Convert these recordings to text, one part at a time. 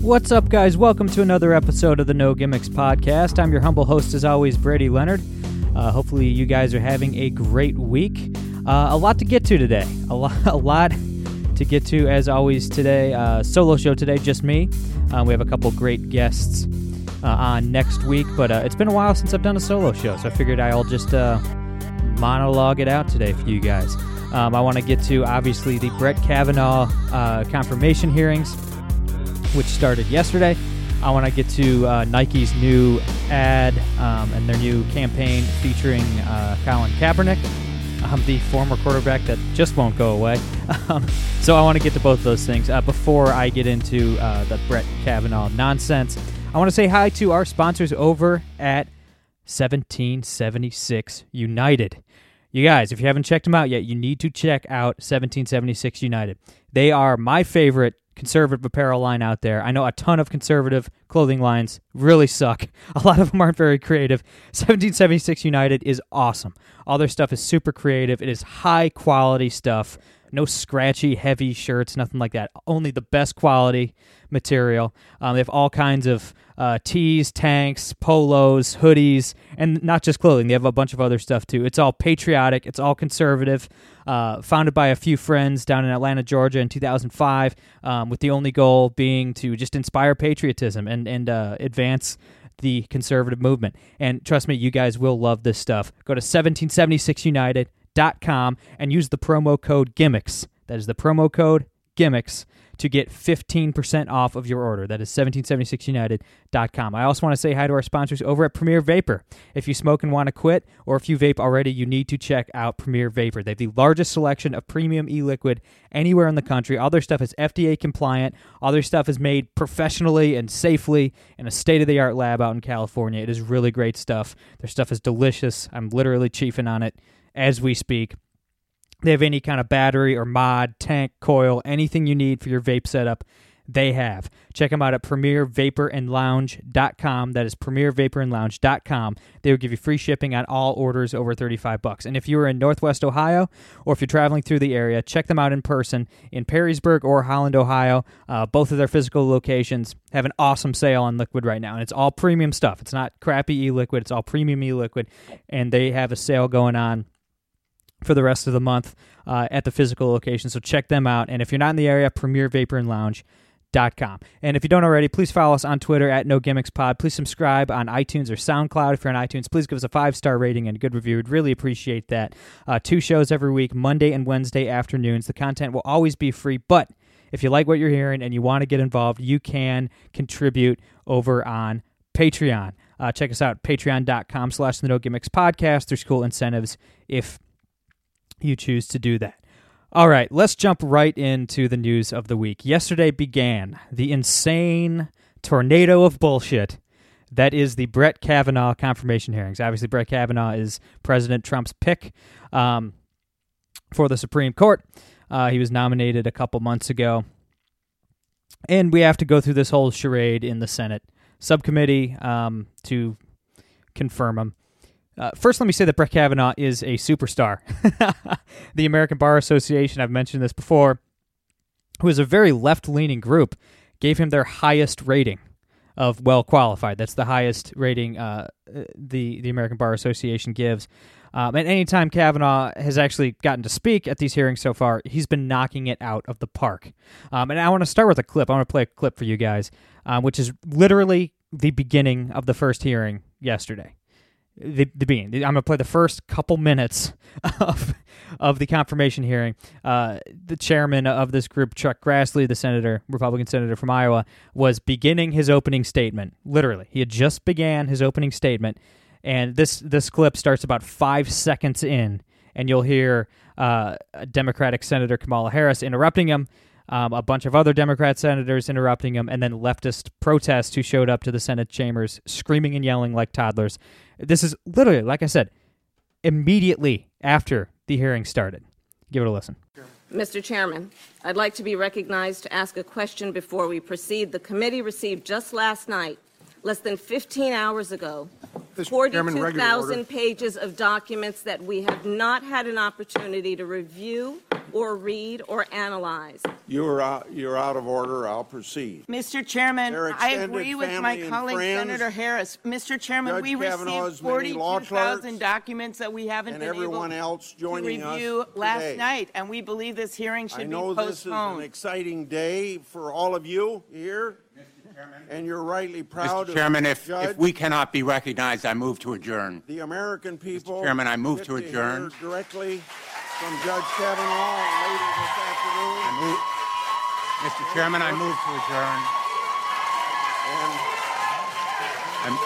What's up, guys? Welcome to another episode of the No Gimmicks podcast. I'm your humble host, as always, Brady Leonard. Uh, hopefully, you guys are having a great week. Uh, a lot to get to today. A lot, a lot to get to, as always, today. Uh, solo show today, just me. Uh, we have a couple great guests uh, on next week, but uh, it's been a while since I've done a solo show, so I figured I'll just monologue it out today for you guys. Um, I want to get to obviously the Brett Kavanaugh confirmation hearings, which started yesterday. I want to get to uh, Nike's new ad um, and their new campaign featuring uh, Colin Kaepernick, um, the former quarterback that just won't go away. Um, so I want to get to both those things. Uh, before I get into uh, the Brett Kavanaugh nonsense, I want to say hi to our sponsors over at 1776 United. You guys, if you haven't checked them out yet, you need to check out 1776 United. They are my favorite conservative apparel line out there. I know a ton of conservative clothing lines really suck. A lot of them aren't very creative. 1776 United is awesome. All their stuff is super creative. It is high quality stuff. No scratchy, heavy shirts, nothing like that. Only the best quality material. Um, they have all kinds of uh, tees, tanks, polos, hoodies, and not just clothing. They have a bunch of other stuff too. It's all patriotic. It's all conservative. Uh, founded by a few friends down in Atlanta, Georgia, in 2005, um, with the only goal being to just inspire patriotism and and uh, advance the conservative movement. And trust me, you guys will love this stuff. Go to 1776united.com and use the promo code GIMMICKS. That is the promo code GIMMICKS to get 15% off of your order. That is 1776united.com. I also want to say hi to our sponsors over at Premier Vapor. If you smoke and want to quit, or if you vape already, you need to check out Premier Vapor. They have the largest selection of premium e liquid anywhere in the country. All their stuff is FDA compliant, all their stuff is made professionally and safely in a state of the art lab out in California. It is really great stuff. Their stuff is delicious. I'm literally chiefing on it as we speak. They have any kind of battery or mod, tank, coil, anything you need for your vape setup, they have. Check them out at premiervaporandlounge.com. That is premiervaporandlounge.com. They will give you free shipping on all orders over 35 bucks. And if you are in Northwest Ohio or if you're traveling through the area, check them out in person in Perrysburg or Holland, Ohio. Uh, both of their physical locations have an awesome sale on liquid right now. And it's all premium stuff. It's not crappy e-liquid. It's all premium e-liquid. And they have a sale going on for the rest of the month uh, at the physical location. So check them out. And if you're not in the area, Premier Vapor and Lounge. Dot com. And if you don't already, please follow us on Twitter at No Gimmicks Pod. Please subscribe on iTunes or SoundCloud. If you're on iTunes, please give us a five star rating and a good review. We'd really appreciate that. Uh, two shows every week, Monday and Wednesday afternoons. The content will always be free, but if you like what you're hearing and you want to get involved, you can contribute over on Patreon. Uh, check us out, patreon.com slash the No Gimmicks Podcast. There's cool incentives if you choose to do that. All right, let's jump right into the news of the week. Yesterday began the insane tornado of bullshit that is the Brett Kavanaugh confirmation hearings. Obviously, Brett Kavanaugh is President Trump's pick um, for the Supreme Court. Uh, he was nominated a couple months ago. And we have to go through this whole charade in the Senate subcommittee um, to confirm him. Uh, first, let me say that Brett Kavanaugh is a superstar. the American Bar Association, I've mentioned this before, who is a very left leaning group, gave him their highest rating of well qualified. That's the highest rating uh, the, the American Bar Association gives. Um, and anytime Kavanaugh has actually gotten to speak at these hearings so far, he's been knocking it out of the park. Um, and I want to start with a clip. I want to play a clip for you guys, um, which is literally the beginning of the first hearing yesterday the the. I'm gonna play the first couple minutes of of the confirmation hearing. Uh, the chairman of this group, Chuck Grassley, the senator, Republican senator from Iowa, was beginning his opening statement. Literally, he had just began his opening statement, and this this clip starts about five seconds in, and you'll hear uh, Democratic Senator Kamala Harris interrupting him. um, a bunch of other Democrat senators interrupting him, and then leftist protests who showed up to the Senate chambers screaming and yelling like toddlers. This is literally, like I said, immediately after the hearing started. Give it a listen. Mr. Chairman, I'd like to be recognized to ask a question before we proceed. The committee received just last night, less than 15 hours ago, Mr. Chairman, regular order. 42,000 pages of documents that we have not had an opportunity to review or read or analyze. You are out, you're out of order. I'll proceed. Mr. Chairman, Their I extended agree with my and colleague friends, Senator Harris. Mr. Chairman, Judge we Kavanaugh's received many law 42,000 clerks, documents that we haven't and been able everyone else to joining us review last today. night, and we believe this hearing I should be know this is an postponed. exciting day for all of you here, and you're rightly proud Mr. of Chairman, if, Judge. if we cannot be recognized, I move to adjourn. The American people. Chairman, I move get to adjourn. hear directly from Judge Kavanaugh later this afternoon. I move- Mr. Chairman, I move to adjourn. And I'm-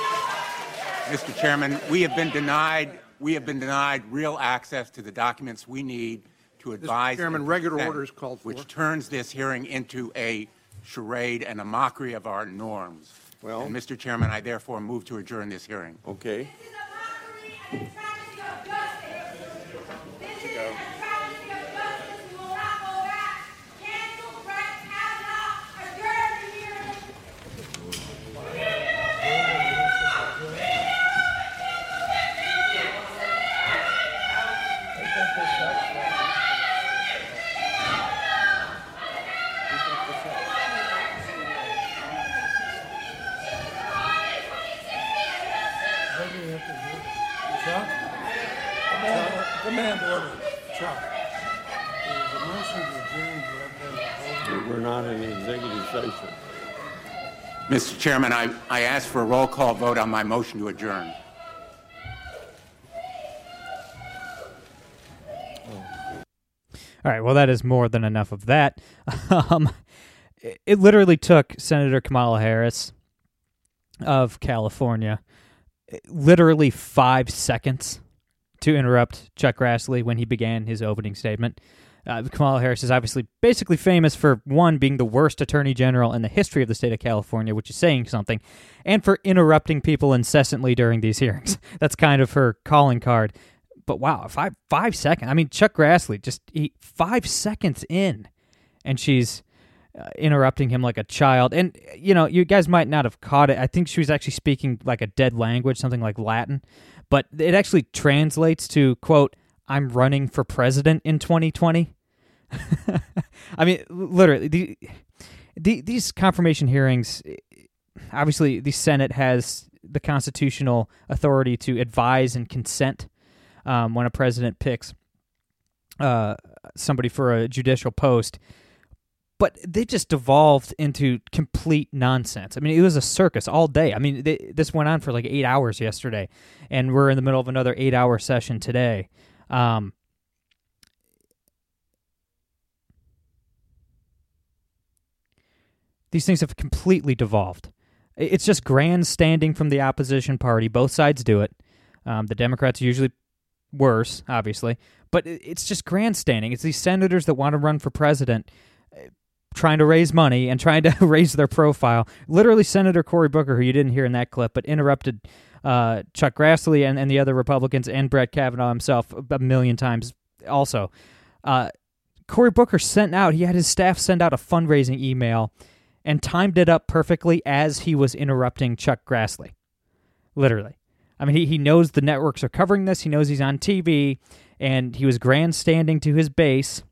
Mr. Chairman, we have been denied, we have been denied real access to the documents we need to advise. Chairman, and regular consent, order is called for. Which turns this hearing into a charade and a mockery of our norms. Well- And Mr. Chairman, I therefore move to adjourn this hearing. Okay. This is a mockery and a travesty of justice. This is a travesty of justice. We will not go back. Cancel Brett Kavanaugh. Adjourn the hearing. Chuck? Chuck? Command order. Chuck. There's a motion to adjourn. but I've been- We're not in executive session. Mr. Chairman, I, I ask for a roll call vote on my motion to adjourn. All right, well, that is more than enough of that. Um, it, it literally took Senator Kamala Harris of California literally five seconds to interrupt Chuck Grassley when he began his opening statement. Uh, Kamala Harris is obviously basically famous for one being the worst attorney general in the history of the state of California, which is saying something, and for interrupting people incessantly during these hearings. That's kind of her calling card. But wow, five five seconds. I mean, Chuck Grassley just he, five seconds in, and she's uh, interrupting him like a child. And you know, you guys might not have caught it. I think she was actually speaking like a dead language, something like Latin, but it actually translates to quote I'm running for president in 2020. I mean, literally, the, the, these confirmation hearings, obviously, the Senate has the constitutional authority to advise and consent um, when a president picks uh, somebody for a judicial post. But they just devolved into complete nonsense. I mean, it was a circus all day. I mean, they, this went on for like eight hours yesterday, and we're in the middle of another eight-hour session today. Um, these things have completely devolved. It's just grandstanding from the opposition party. Both sides do it. Um, the Democrats are usually worse, obviously, but it's just grandstanding. It's these senators that want to run for president, uh, trying to raise money and trying to raise their profile. Literally, Senator Cory Booker, who you didn't hear in that clip, but interrupted uh, Chuck Grassley and, and the other Republicans and Brett Kavanaugh himself a million times also. Uh, Cory Booker sent out, he had his staff send out a fundraising email and timed it up perfectly as he was interrupting Chuck Grassley. Literally. I mean, he, he knows the networks are covering this, he knows he's on TV, and he was grandstanding to his base.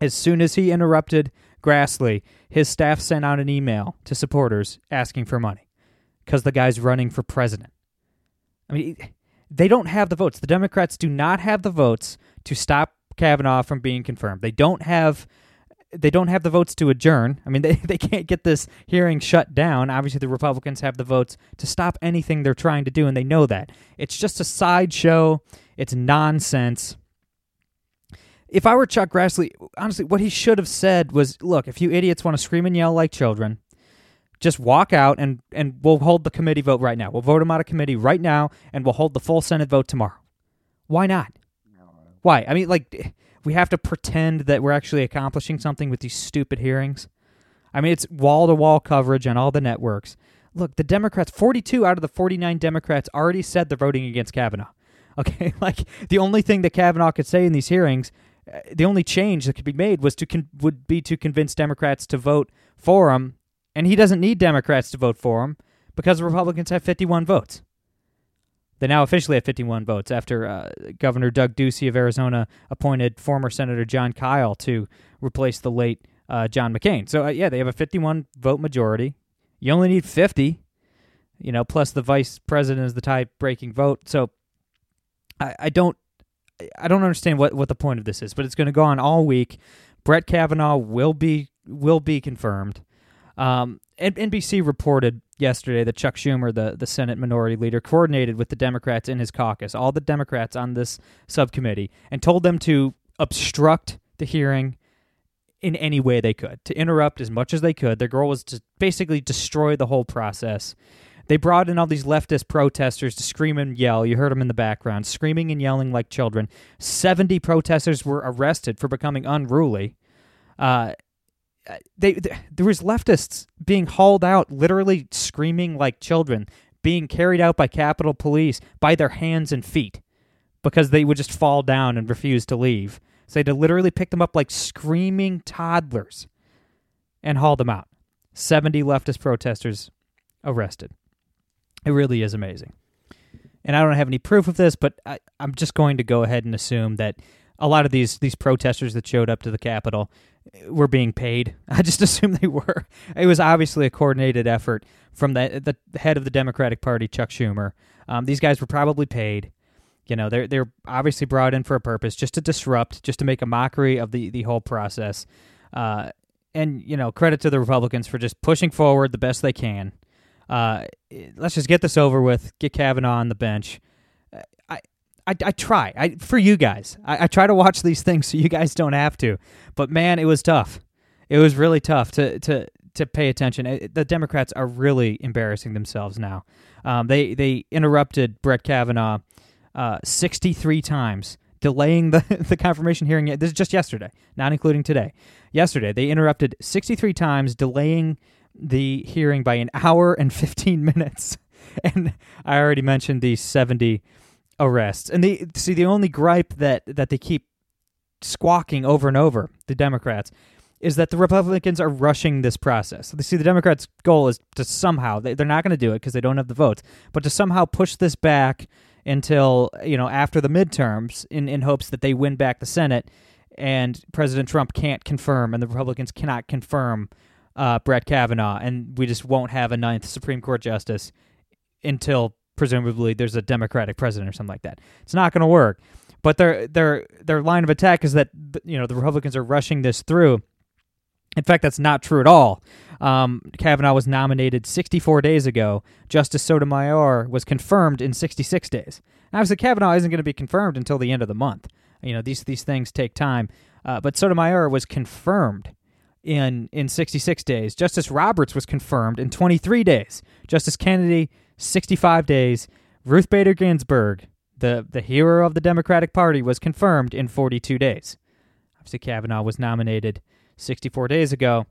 As soon as he interrupted Grassley, his staff sent out an email to supporters asking for money because the guy's running for president. I mean, they don't have the votes. The Democrats do not have the votes to stop Kavanaugh from being confirmed. They don't have they don't have the votes to adjourn. I mean, they, they can't get this hearing shut down. Obviously, the Republicans have the votes to stop anything they're trying to do, and they know that. It's just a sideshow. It's nonsense. If I were Chuck Grassley, honestly, what he should have said was, "Look, if you idiots want to scream and yell like children, just walk out and and we'll hold the committee vote right now. We'll vote him out of committee right now, and we'll hold the full Senate vote tomorrow. Why not? Why? I mean, like, we have to pretend that we're actually accomplishing something with these stupid hearings. I mean, it's wall to wall coverage on all the networks. Look, the Democrats, 42 out of the 49 Democrats already said they're voting against Kavanaugh. Okay, like the only thing that Kavanaugh could say in these hearings, uh, the only change that could be made was to con- would be to convince Democrats to vote for him, and he doesn't need Democrats to vote for him because the Republicans have 51 votes. They now officially have 51 votes after uh, Governor Doug Ducey of Arizona appointed former Senator Jon Kyl to replace the late uh, John McCain. So uh, yeah, they have a 51 vote majority. You only need 50, you know, plus the vice president is the tie-breaking vote. So I, I don't I don't understand what, what the point of this is, but it's going to go on all week. Brett Kavanaugh will be will be confirmed. Um, NBC reported yesterday that Chuck Schumer, the, the Senate Minority Leader, coordinated with the Democrats in his caucus, all the Democrats on this subcommittee, and told them to obstruct the hearing in any way they could, to interrupt as much as they could. Their goal was to basically destroy the whole process. They brought in all these leftist protesters to scream and yell. You heard them in the background, screaming and yelling like children. 70 protesters were arrested for becoming unruly. Uh, they, th there was leftists being hauled out, literally screaming like children, being carried out by Capitol Police by their hands and feet because they would just fall down and refuse to leave. So they had to literally pick them up like screaming toddlers and haul them out. 70 leftist protesters arrested. It really is amazing. And I don't have any proof of this, but I, I'm just going to go ahead and assume that a lot of these these protesters that showed up to the Capitol were being paid. I just assume they were. It was obviously a coordinated effort from the the head of the Democratic Party, Chuck Schumer. Um, these guys were probably paid. You know, they're they're obviously brought in for a purpose, just to disrupt, just to make a mockery of the the whole process. Uh, and you know, credit to the Republicans for just pushing forward the best they can. Uh, let's just get this over with. Get Kavanaugh on the bench. I, I, I try. I for you guys. I, I try to watch these things so you guys don't have to. But man, it was tough. It was really tough to to to pay attention. The Democrats are really embarrassing themselves now. Um, they they interrupted Brett Kavanaugh uh, 63 times, delaying the the confirmation hearing. This is just yesterday, not including today. Yesterday, they interrupted 63 times, delaying the hearing by an hour and 15 minutes. And I already mentioned the 70 arrests. And the see the only gripe that that they keep squawking over and over, the Democrats, is that the Republicans are rushing this process. They see the Democrats' goal is to somehow they, they're not going to do it because they don't have the votes, but to somehow push this back until you know after the midterms in in hopes that they win back the Senate and President Trump can't confirm and the Republicans cannot confirm uh, Brett Kavanaugh and we just won't have a ninth Supreme Court justice until presumably there's a Democratic president or something like that. It's not going to work. But their their their line of attack is that you know the Republicans are rushing this through. In fact, that's not true at all. Um, Kavanaugh was nominated 64 days ago. Justice Sotomayor was confirmed in 66 days. Obviously, Kavanaugh isn't going to be confirmed until the end of the month. You know these these things take time. Uh, but Sotomayor was confirmed in in 66 days. Justice Roberts was confirmed in 23 days. Justice Kennedy 65 days. Ruth Bader Ginsburg, the the hero of the Democratic Party, was confirmed in 42 days. Obviously, Kavanaugh was nominated 64 days ago,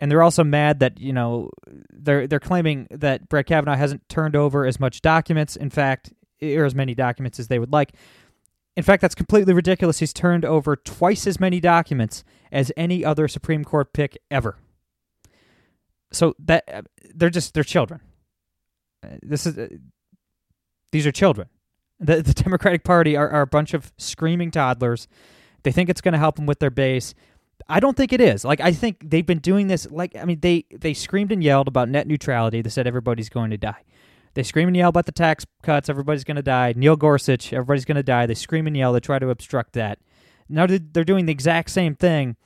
and they're also mad that you know they're they're claiming that Brett Kavanaugh hasn't turned over as much documents. In fact, or as many documents as they would like. In fact, that's completely ridiculous. He's turned over twice as many documents as any other Supreme Court pick ever. So that they're just they're children. This is uh, these are children. The the Democratic Party are, are a bunch of screaming toddlers. They think it's going to help them with their base. I don't think it is. Like I think they've been doing this. Like I mean, they they screamed and yelled about net neutrality. They said everybody's going to die. They scream and yell about the tax cuts. Everybody's going to die. Neil Gorsuch. Everybody's going to die. They scream and yell. They try to obstruct that. Now they're doing the exact same thing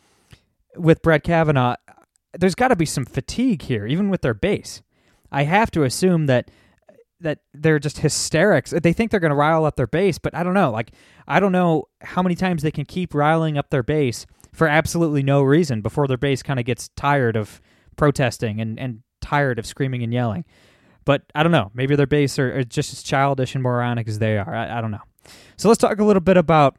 with Brett Kavanaugh. There's got to be some fatigue here, even with their base. I have to assume that that they're just hysterics. They think they're going to rile up their base, but I don't know. Like I don't know how many times they can keep riling up their base for absolutely no reason before their base kind of gets tired of protesting and and tired of screaming and yelling. But I don't know. Maybe their base are, are just as childish and moronic as they are. I, I don't know. So let's talk a little bit about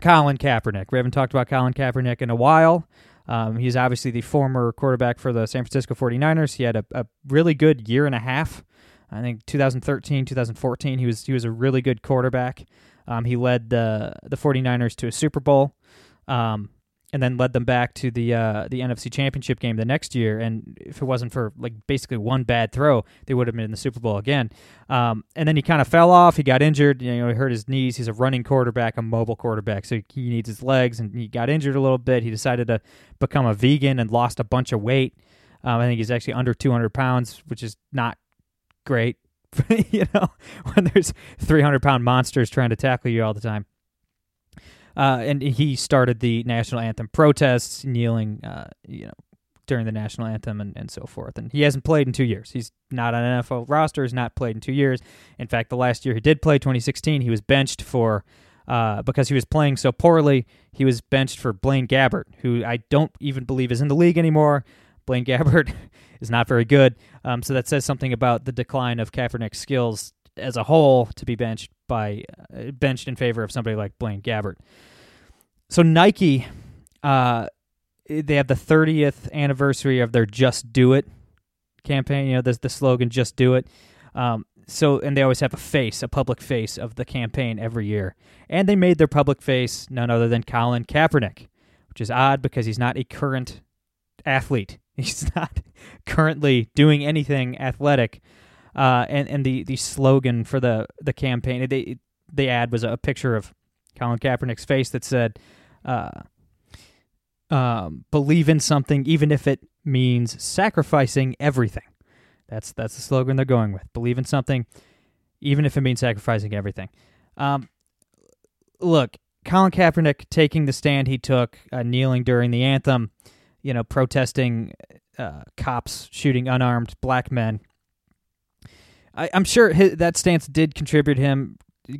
Colin Kaepernick. We haven't talked about Colin Kaepernick in a while. Um, he's obviously the former quarterback for the San Francisco 49ers. He had a, a really good year and a half. I think 2013, 2014, he was he was a really good quarterback. Um, he led the the 49ers to a Super Bowl. Um, and then led them back to the uh, the NFC Championship game the next year. And if it wasn't for like basically one bad throw, they would have been in the Super Bowl again. Um, and then he kind of fell off. He got injured. You know, he hurt his knees. He's a running quarterback, a mobile quarterback, so he needs his legs. And he got injured a little bit. He decided to become a vegan and lost a bunch of weight. Um, I think he's actually under 200 pounds, which is not great. you know, when there's 300 pound monsters trying to tackle you all the time. Uh, and he started the national anthem protests, kneeling, uh, you know, during the national anthem and, and so forth. And he hasn't played in two years. He's not on an NFL roster. He's not played in two years. In fact, the last year he did play, 2016, he was benched for uh, because he was playing so poorly. He was benched for Blaine Gabbert, who I don't even believe is in the league anymore. Blaine Gabbert is not very good. Um, so that says something about the decline of Kaepernick's skills as a whole to be benched by uh, benched in favor of somebody like Blaine Gabbert. So Nike, uh, they have the 30th anniversary of their "Just Do It" campaign. You know, there's the slogan "Just Do It." Um, so, and they always have a face, a public face of the campaign every year. And they made their public face none other than Colin Kaepernick, which is odd because he's not a current athlete. He's not currently doing anything athletic. Uh, and and the, the slogan for the, the campaign, they the ad was a picture of Colin Kaepernick's face that said, uh, um, "Believe in something, even if it means sacrificing everything." That's that's the slogan they're going with. Believe in something, even if it means sacrificing everything. Um, look, Colin Kaepernick taking the stand he took, uh, kneeling during the anthem, you know, protesting uh, cops shooting unarmed black men. I, I'm sure his, that stance did contribute him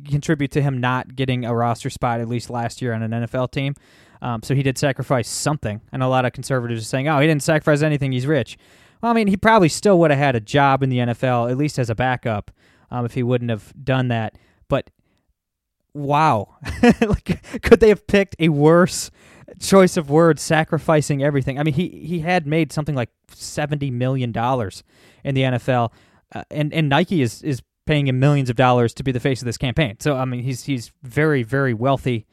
contribute to him not getting a roster spot at least last year on an NFL team. Um, so he did sacrifice something, and a lot of conservatives are saying, "Oh, he didn't sacrifice anything. He's rich." Well, I mean, he probably still would have had a job in the NFL at least as a backup um, if he wouldn't have done that. But wow, like, could they have picked a worse choice of words? Sacrificing everything. I mean, he he had made something like seventy million dollars in the NFL, uh, and and Nike is is paying him millions of dollars to be the face of this campaign. So I mean, he's he's very very wealthy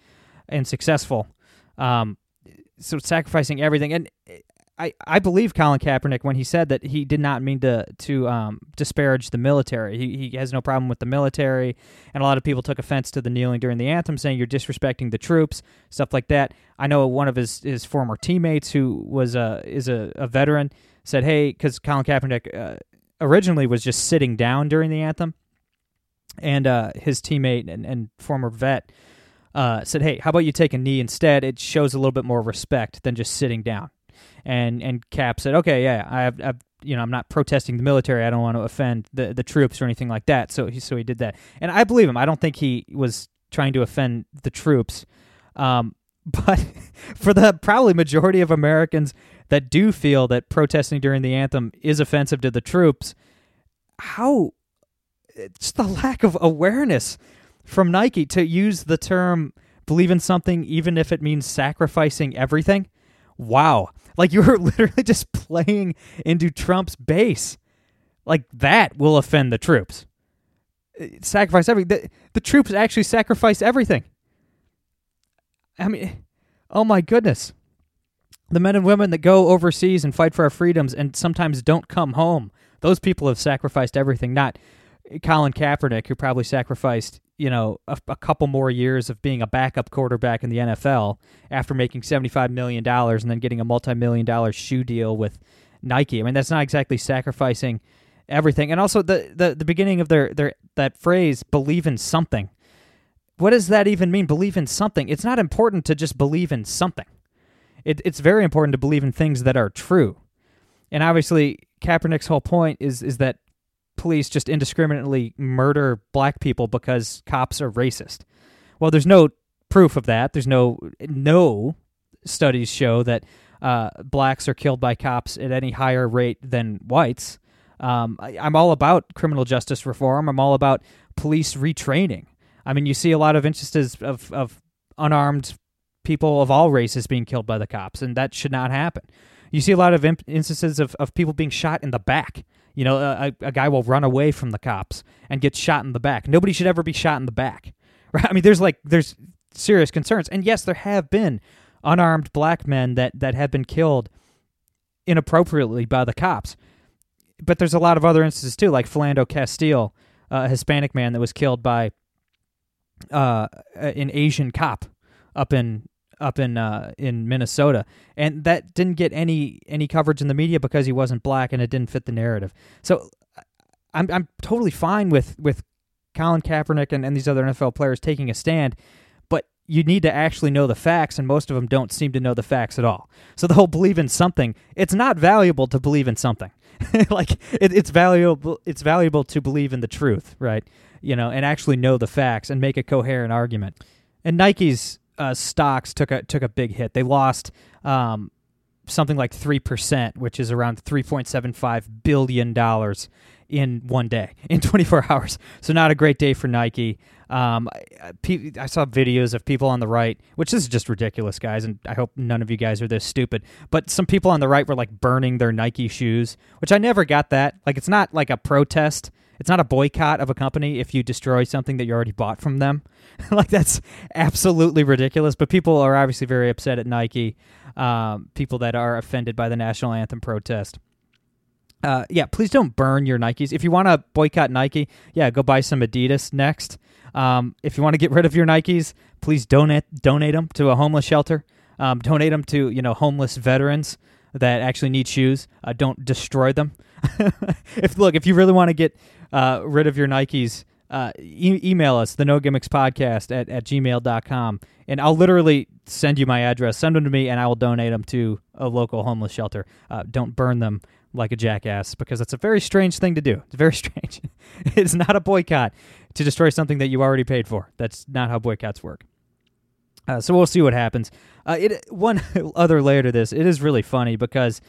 and successful. Um, so sacrificing everything, and I, I believe Colin Kaepernick when he said that he did not mean to to um, disparage the military. He he has no problem with the military, and a lot of people took offense to the kneeling during the anthem, saying you're disrespecting the troops, stuff like that. I know one of his, his former teammates who was a is a, a veteran said, hey, because Colin Kaepernick uh, originally was just sitting down during the anthem, and uh, his teammate and, and former vet uh, said, "Hey, how about you take a knee instead? It shows a little bit more respect than just sitting down." And and Cap said, "Okay, yeah, I have, I've, you know, I'm not protesting the military. I don't want to offend the the troops or anything like that." So he so he did that, and I believe him. I don't think he was trying to offend the troops. Um, but for the probably majority of Americans that do feel that protesting during the anthem is offensive to the troops, how it's the lack of awareness from Nike to use the term believe in something even if it means sacrificing everything. Wow. Like you're literally just playing into Trump's base. Like that will offend the troops. Uh, Sacrifice everything. The, the troops actually sacrifice everything. I mean, oh my goodness. The men and women that go overseas and fight for our freedoms and sometimes don't come home. Those people have sacrificed everything, not Colin Kaepernick, who probably sacrificed, you know, a, a couple more years of being a backup quarterback in the NFL after making $75 million and then getting a multi million dollar shoe deal with Nike. I mean, that's not exactly sacrificing everything. And also the, the, the beginning of their, their that phrase, believe in something. What does that even mean? Believe in something. It's not important to just believe in something. It, it's very important to believe in things that are true. And obviously, Kaepernick's whole point is is that police just indiscriminately murder black people because cops are racist. Well, there's no proof of that. There's no no studies show that uh, blacks are killed by cops at any higher rate than whites. Um, I, I'm all about criminal justice reform. I'm all about police retraining. I mean, you see a lot of instances of, of unarmed people of all races being killed by the cops, and that should not happen. You see a lot of instances of, of people being shot in the back. You know, a, a guy will run away from the cops and get shot in the back. Nobody should ever be shot in the back, right? I mean, there's like there's serious concerns, and yes, there have been unarmed black men that that have been killed inappropriately by the cops. But there's a lot of other instances too, like Philando Castile, a Hispanic man that was killed by uh, an Asian cop up in up in uh, in Minnesota, and that didn't get any any coverage in the media because he wasn't black and it didn't fit the narrative. So I'm I'm totally fine with with Colin Kaepernick and, and these other NFL players taking a stand, but you need to actually know the facts, and most of them don't seem to know the facts at all. So the whole believe in something, it's not valuable to believe in something. like it, it's valuable it's valuable to believe in the truth, right? You know, and actually know the facts and make a coherent argument. And Nike's uh, stocks took a took a big hit. They lost um, something like three percent, which is around three point seven five billion dollars in one day, in twenty four hours. So not a great day for Nike. Um, I, I saw videos of people on the right, which is just ridiculous, guys, and I hope none of you guys are this stupid. But some people on the right were like burning their Nike shoes, which I never got that. Like, it's not like a protest. It's not a boycott of a company if you destroy something that you already bought from them. like that's absolutely ridiculous. But people are obviously very upset at Nike. Um, people that are offended by the national anthem protest. Uh, yeah, please don't burn your Nikes. If you want to boycott Nike, yeah, go buy some Adidas next. Um, if you want to get rid of your Nikes, please donate donate them to a homeless shelter. Um, donate them to you know homeless veterans that actually need shoes. Uh, don't destroy them. if look, if you really want to get uh, rid of your Nikes, uh, e- email us the no gimmicks podcast at, at gmail.com and I'll literally send you my address. Send them to me and I will donate them to a local homeless shelter. Uh, don't burn them like a jackass because that's a very strange thing to do. It's very strange. it's not a boycott to destroy something that you already paid for. That's not how boycotts work. Uh, so we'll see what happens. Uh, it one other layer to this. It is really funny because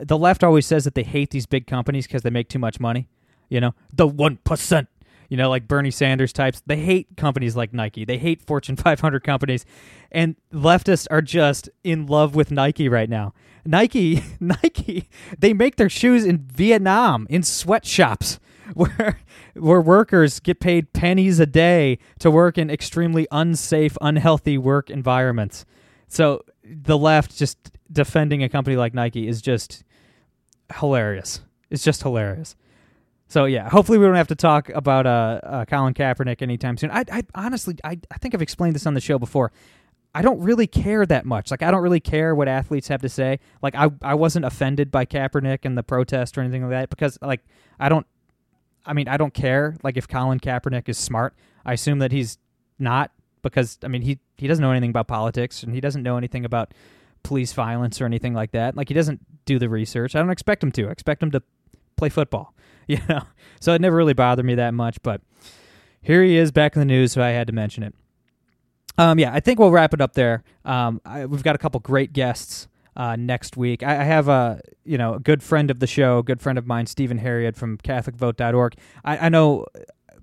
the left always says that they hate these big companies because they make too much money. You know, the one percent. You know, like Bernie Sanders types. They hate companies like Nike. They hate Fortune 500 companies, and leftists are just in love with Nike right now. Nike, Nike, they make their shoes in Vietnam in sweatshops where where workers get paid pennies a day to work in extremely unsafe, unhealthy work environments. So the left just defending a company like Nike is just hilarious. It's just hilarious. So yeah, hopefully we don't have to talk about uh, uh, Colin Kaepernick anytime soon. I, I honestly, I, I think I've explained this on the show before. I don't really care that much. Like I don't really care what athletes have to say. Like I I wasn't offended by Kaepernick and the protest or anything like that because like I don't I mean I don't care like if Colin Kaepernick is smart. I assume that he's not because I mean he he doesn't know anything about politics and he doesn't know anything about police violence or anything like that. Like he doesn't do the research. I don't expect him to. I expect him to play football. You know. So it never really bothered me that much, but here he is back in the news, so I had to mention it. Um, yeah, I think we'll wrap it up there. Um, I, we've got a couple great guests uh, next week. I, I have a you know a good friend of the show, a good friend of mine, Stephen Harriet from CatholicVote.org. I, I know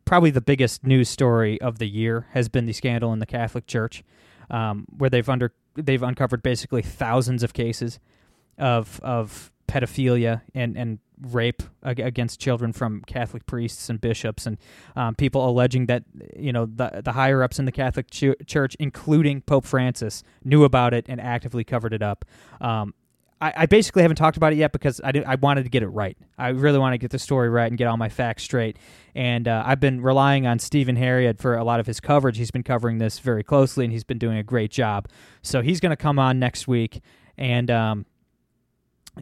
probably the biggest news story of the year has been the scandal in the Catholic Church, um, where they've under they've uncovered basically thousands of cases of of pedophilia and and rape against children from Catholic priests and bishops and um, people alleging that you know the the higher ups in the Catholic Ch- Church, including Pope Francis, knew about it and actively covered it up. Um, I, basically haven't talked about it yet because I, did, I wanted to get it right. I really want to get the story right and get all my facts straight. And uh, I've been relying on Stephen Harriet for a lot of his coverage. He's been covering this very closely and he's been doing a great job. So he's going to come on next week and um,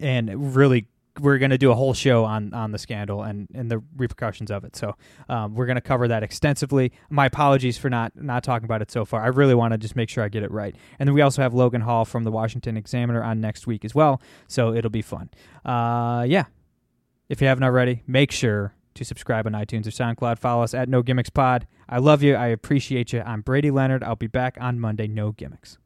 and really we're going to do a whole show on on the scandal and and the repercussions of it. So um, we're going to cover that extensively. My apologies for not not talking about it so far. I really want to just make sure I get it right. And then we also have Logan Hall from the Washington Examiner on next week as well. So it'll be fun. Uh, yeah. If you haven't already, make sure to subscribe on iTunes or SoundCloud. Follow us at No Gimmicks Pod. I love you. I appreciate you. I'm Brady Leonard. I'll be back on Monday. No gimmicks.